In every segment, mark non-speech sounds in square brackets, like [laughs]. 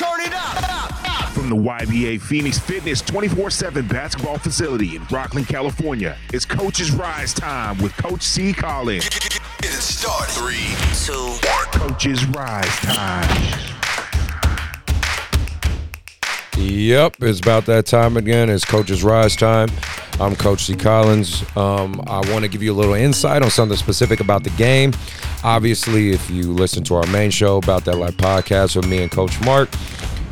Turn it up. From the YBA Phoenix Fitness 24 7 basketball facility in Rocklin, California, it's Coach's Rise Time with Coach C. Collins. Get it started. Three, two, Coach's Rise Time. Yep, it's about that time again. It's Coach's Rise time. I'm Coach C. Collins. Um, I want to give you a little insight on something specific about the game. Obviously, if you listen to our main show about that life podcast with me and Coach Mark,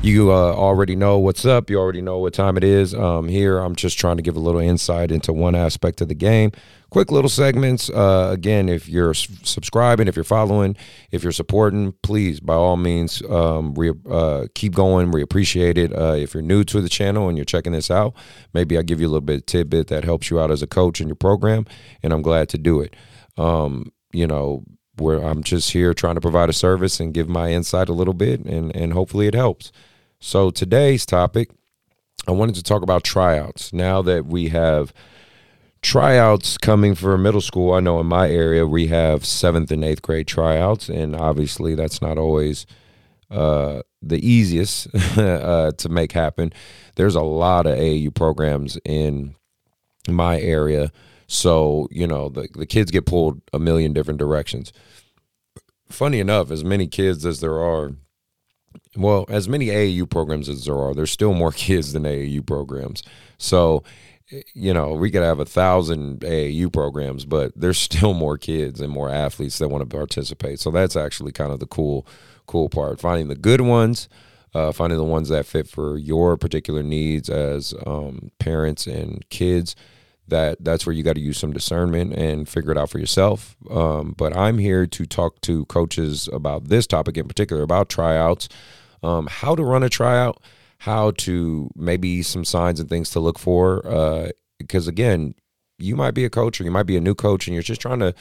you uh, already know what's up. You already know what time it is. Um, here, I'm just trying to give a little insight into one aspect of the game. Quick little segments. Uh, again, if you're subscribing, if you're following, if you're supporting, please, by all means, um, re- uh, keep going. We appreciate it. Uh, if you're new to the channel and you're checking this out, maybe I give you a little bit of tidbit that helps you out as a coach in your program, and I'm glad to do it. Um, you know, where I'm just here trying to provide a service and give my insight a little bit, and and hopefully it helps. So today's topic, I wanted to talk about tryouts. Now that we have tryouts coming for middle school, I know in my area we have seventh and eighth grade tryouts, and obviously that's not always uh, the easiest [laughs] uh, to make happen. There's a lot of AAU programs in my area, so you know the the kids get pulled a million different directions. Funny enough, as many kids as there are well, as many AAU programs as there are, there's still more [laughs] kids than AAU programs. So, you know, we could have a thousand AAU programs, but there's [laughs] still more kids and more athletes that want to participate. So that's actually kind of the cool, cool part. Finding the good ones, uh, finding the ones that fit for your particular needs as um, parents and kids. That that's where you got to use some discernment and figure it out for yourself. Um, but I'm here to talk to coaches about this topic in particular, about tryouts um, how to run a tryout, how to maybe some signs and things to look for. Uh, because again, you might be a coach or you might be a new coach and you're just trying to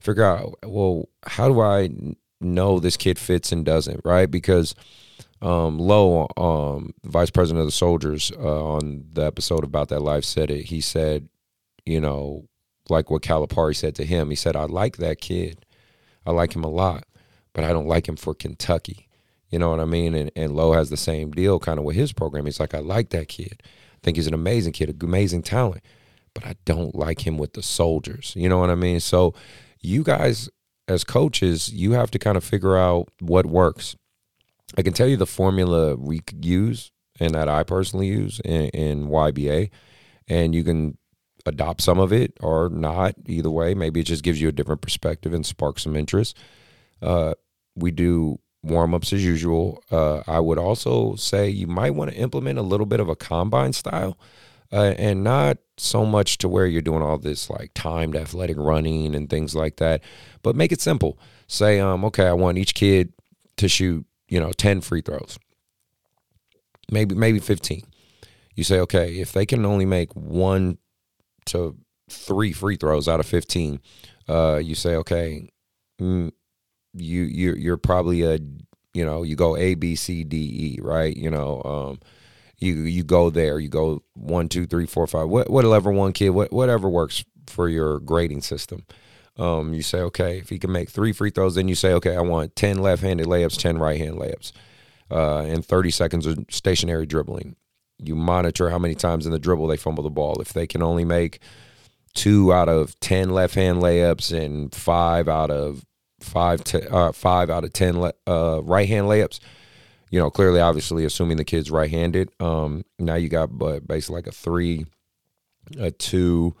figure out, well, how do I know this kid fits and doesn't, right? Because um, Lowe, um, vice president of the soldiers, uh, on the episode about that life, said it. He said, you know, like what Calipari said to him. He said, I like that kid. I like him a lot, but I don't like him for Kentucky. You know what I mean? And and Lowe has the same deal kind of with his program. He's like, I like that kid. I think he's an amazing kid, amazing talent, but I don't like him with the soldiers. You know what I mean? So you guys as coaches, you have to kind of figure out what works. I can tell you the formula we use and that I personally use in, in YBA, and you can adopt some of it or not. Either way, maybe it just gives you a different perspective and sparks some interest. Uh, we do warm ups as usual. Uh, I would also say you might want to implement a little bit of a combine style. Uh, and not so much to where you're doing all this like timed athletic running and things like that, but make it simple. Say, um, okay, I want each kid to shoot, you know, 10 free throws, maybe, maybe 15. You say, okay, if they can only make one to three free throws out of 15, uh, you say, okay, mm, you you you're probably a you know you go A B C D E right? You know um you you go there you go one two three four five what whatever one kid what, whatever works for your grading system. Um you say okay if he can make three free throws then you say okay I want ten left-handed layups ten right-hand layups uh and 30 seconds of stationary dribbling you monitor how many times in the dribble they fumble the ball if they can only make two out of 10 left-hand layups and five out of five to uh, five out of ten le- uh, right hand layups. You know, clearly, obviously, assuming the kid's right handed. Um, now you got but basically like a three, a two,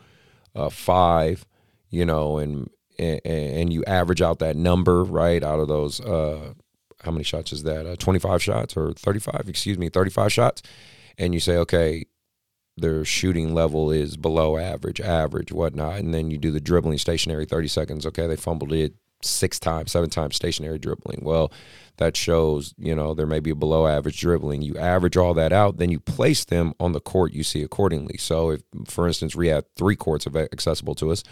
a five. You know, and and, and you average out that number right out of those. Uh, how many shots is that? Uh, Twenty five shots or thirty five? Excuse me, thirty five shots. And you say, okay, their shooting level is below average, average, whatnot. And then you do the dribbling stationary 30 seconds. Okay, they fumbled it six times, seven times stationary dribbling. Well, that shows, you know, there may be a below average dribbling. You average all that out, then you place them on the court you see accordingly. So if, for instance, we have three courts accessible to us,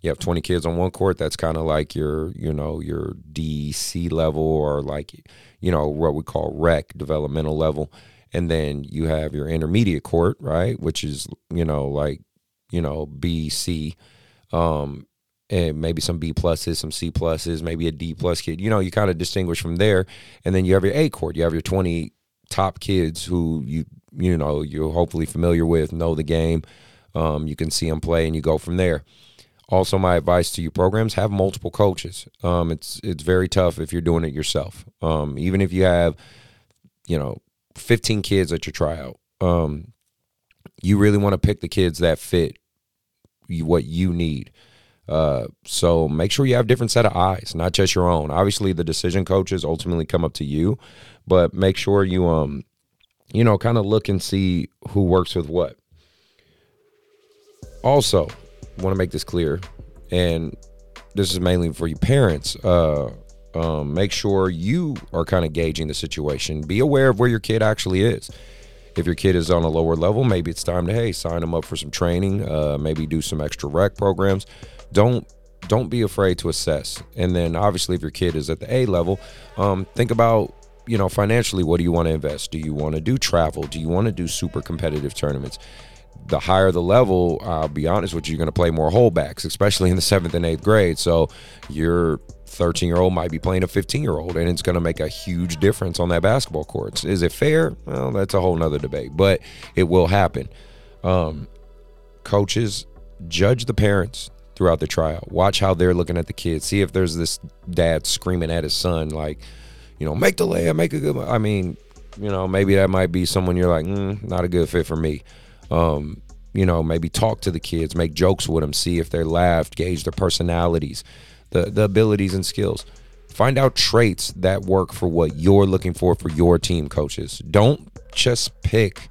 you have 20 kids on one court, that's kind of like your, you know, your DC level or like, you know, what we call rec developmental level. And then you have your intermediate court, right? Which is, you know, like, you know, B, C. Um, and maybe some B pluses, some C pluses, maybe a D plus kid. You know, you kind of distinguish from there, and then you have your A court. You have your twenty top kids who you you know you're hopefully familiar with, know the game. Um, you can see them play, and you go from there. Also, my advice to you programs: have multiple coaches. Um, it's it's very tough if you're doing it yourself. Um, even if you have, you know, 15 kids at your tryout, um, you really want to pick the kids that fit you, what you need. Uh, so make sure you have different set of eyes, not just your own. Obviously, the decision coaches ultimately come up to you, but make sure you um, you know, kind of look and see who works with what. Also, want to make this clear, and this is mainly for you parents. Uh, um, make sure you are kind of gauging the situation. Be aware of where your kid actually is. If your kid is on a lower level, maybe it's time to hey sign them up for some training. Uh, maybe do some extra rec programs. Don't don't be afraid to assess. And then obviously, if your kid is at the A level, um, think about you know financially what do you want to invest? Do you want to do travel? Do you want to do super competitive tournaments? The higher the level, I'll be honest with you, you're going to play more holdbacks, especially in the seventh and eighth grade. So your 13 year old might be playing a 15 year old, and it's going to make a huge difference on that basketball court. Is it fair? Well, that's a whole nother debate, but it will happen. Um, coaches judge the parents throughout the trial. Watch how they're looking at the kids. See if there's this dad screaming at his son, like, you know, make the layup, make a good. I mean, you know, maybe that might be someone you're like, mm, not a good fit for me. Um, you know, maybe talk to the kids, make jokes with them, see if they're laughed, gauge their personalities, the the abilities and skills. Find out traits that work for what you're looking for for your team coaches. Don't just pick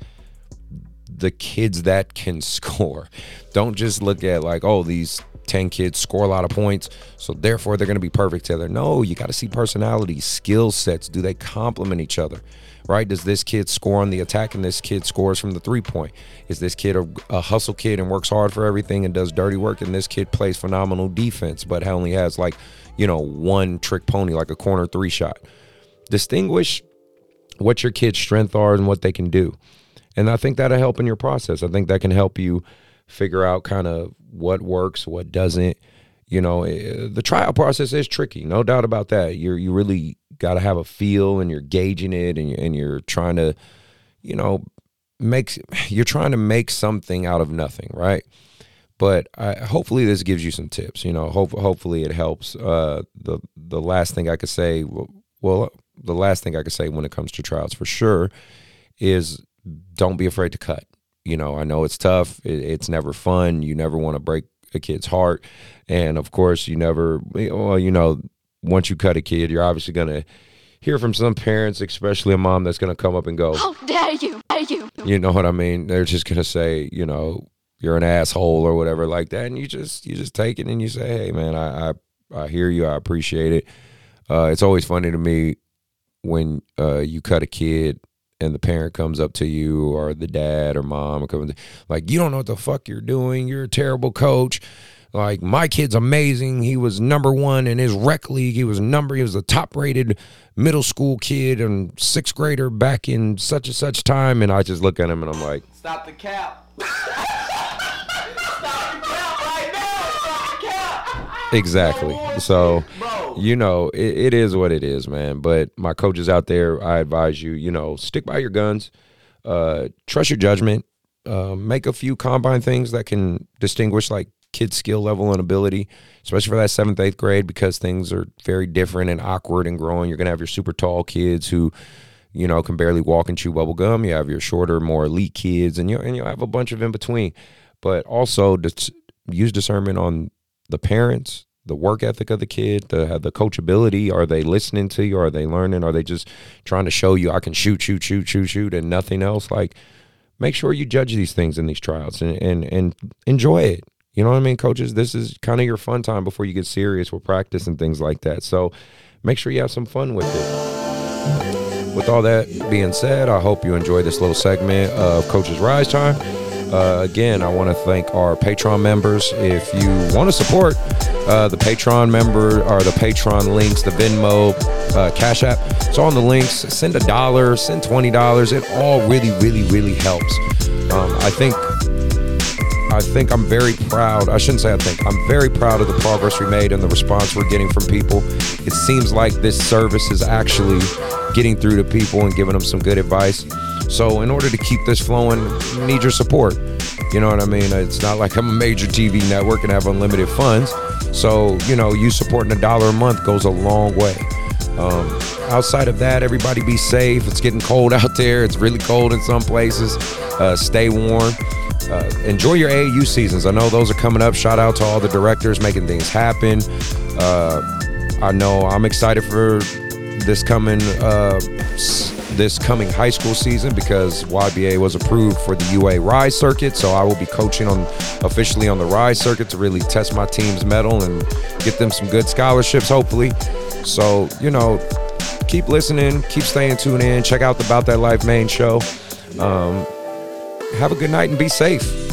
the kids that can [laughs] score. Don't just look at like, oh, these 10 kids score a lot of points, so therefore they're going to be perfect together. No, you got to see personalities, skill sets. Do they complement each other? right? Does this kid score on the attack and this kid scores from the three point? Is this kid a, a, hustle kid and works hard for everything and does dirty work? And this kid plays phenomenal defense, but only has like, you know, one trick pony, like a corner three shot. Distinguish what your kid's strengths are and what they can do. And I think that'll help in your process. I think that can help you figure out kind of what works, what doesn't. You know, eh, the trial process is tricky, no doubt about that. You're you really got to have a feel and you're gauging it and you're, and you're trying to, you know, make you're trying to make something out of nothing, right? But I, hopefully this gives you some tips. You know, hope, hopefully it helps. Uh, the the last thing I could say, well, the last thing I could say when it comes to trials for sure is don't be afraid to cut. You know, I know it's tough. It, it's never fun. You never want to break a kid's heart, and of course, you never. Well, you know, once you cut a kid, you're obviously going to hear from some parents, especially a mom that's going to come up and go, How dare you? Dare you? You know what I mean? They're just going to say, you know, you're an asshole or whatever like that. And you just, you just take it and you say, hey, man, I, I, I hear you. I appreciate it. Uh, it's always funny to me when uh, you cut a kid and the parent comes up to you or the dad or mom or coming like you don't know what the fuck you're doing you're a terrible coach like my kid's amazing. He was number one in his rec league. He was number. He was the top rated middle school kid and sixth grader back in such and such time. And I just look at him and I'm like, Stop the cap. [laughs] Stop the cap right now. Stop the cap. Exactly. So, you know, it, it is what it is, man. But my coaches out there, I advise you, you know, stick by your guns. Uh, trust your judgment. Uh, make a few combine things that can distinguish like kid's skill level and ability, especially for that seventh, eighth grade, because things are very different and awkward and growing. You're going to have your super tall kids who, you know, can barely walk and chew bubble gum. You have your shorter, more elite kids, and you and you have a bunch of in between. But also, dis- use discernment on the parents, the work ethic of the kid, the uh, the coachability. Are they listening to you? Are they learning? Are they just trying to show you I can shoot, shoot, shoot, shoot, shoot, and nothing else? Like, make sure you judge these things in these trials and and, and enjoy it. You know what I mean, coaches? This is kind of your fun time before you get serious with practice and things like that. So make sure you have some fun with it. With all that being said, I hope you enjoy this little segment of Coach's Rise Time. Uh, again, I want to thank our Patreon members. If you want to support uh, the Patreon member or the Patreon links, the Venmo, uh, Cash App, it's in the links. Send a dollar, send twenty dollars. It all really, really, really helps. Um, I think I think I'm very proud. I shouldn't say I think. I'm very proud of the progress we made and the response we're getting from people. It seems like this service is actually getting through to people and giving them some good advice. So in order to keep this flowing, need your support. You know what I mean? It's not like I'm a major TV network and have unlimited funds. So you know, you supporting a dollar a month goes a long way. Um, outside of that, everybody be safe. It's getting cold [laughs] out there. It's really cold in some places. Uh, stay warm. Uh, enjoy your AAU seasons. I know those are coming up. Shout out to all the directors making things happen. Uh, I know I'm excited for this coming uh, this coming high school season because YBA was approved for the UA Rise circuit. So I will be coaching on officially on the Rise circuit to really test my team's mettle and get them some good scholarships, hopefully. So you know, keep listening, keep staying tuned in. Check out the About That Life main show. Um, have a good night and be safe.